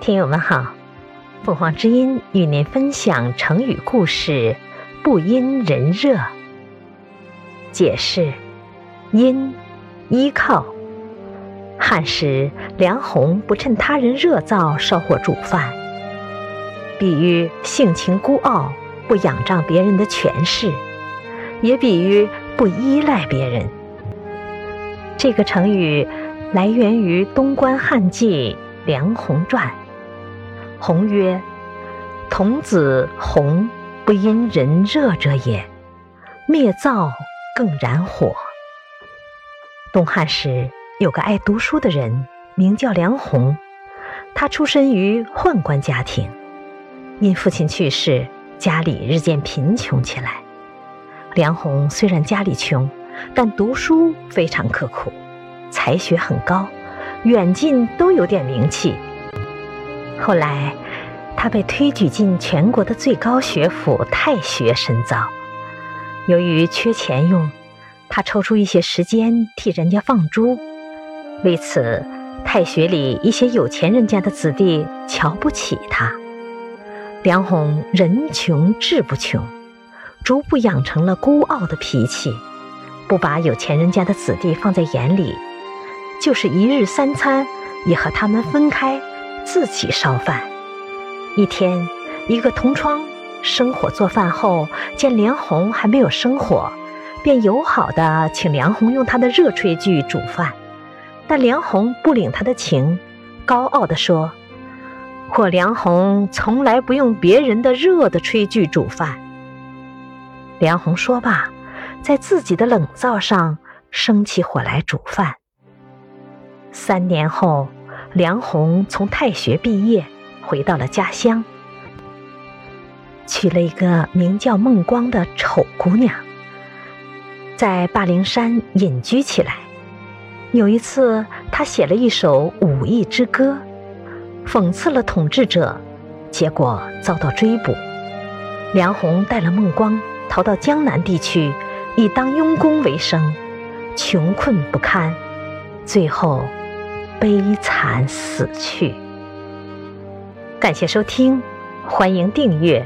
听友们好，凤凰之音与您分享成语故事“不因人热”。解释：因，依靠。汉时，梁鸿不趁他人热灶烧火煮饭，比喻性情孤傲，不仰仗别人的权势，也比喻不依赖别人。这个成语来源于东关汉记《梁鸿传》。鸿曰：“童子鸿，不因人热者也。灭灶更燃火。”东汉时有个爱读书的人，名叫梁鸿。他出身于宦官家庭，因父亲去世，家里日渐贫穷起来。梁鸿虽然家里穷，但读书非常刻苦，才学很高，远近都有点名气。后来，他被推举进全国的最高学府太学深造。由于缺钱用，他抽出一些时间替人家放猪。为此，太学里一些有钱人家的子弟瞧不起他。梁鸿人穷志不穷，逐步养成了孤傲的脾气，不把有钱人家的子弟放在眼里，就是一日三餐也和他们分开。自己烧饭。一天，一个同窗生火做饭后，见梁红还没有生火，便友好的请梁红用他的热炊具煮饭。但梁红不领他的情，高傲地说：“我梁红从来不用别人的热的炊具煮饭。”梁红说罢，在自己的冷灶上生起火来煮饭。三年后。梁鸿从太学毕业，回到了家乡，娶了一个名叫孟光的丑姑娘，在霸陵山隐居起来。有一次，他写了一首武艺之歌，讽刺了统治者，结果遭到追捕。梁鸿带了孟光逃到江南地区，以当佣工为生，穷困不堪，最后。悲惨死去。感谢收听，欢迎订阅。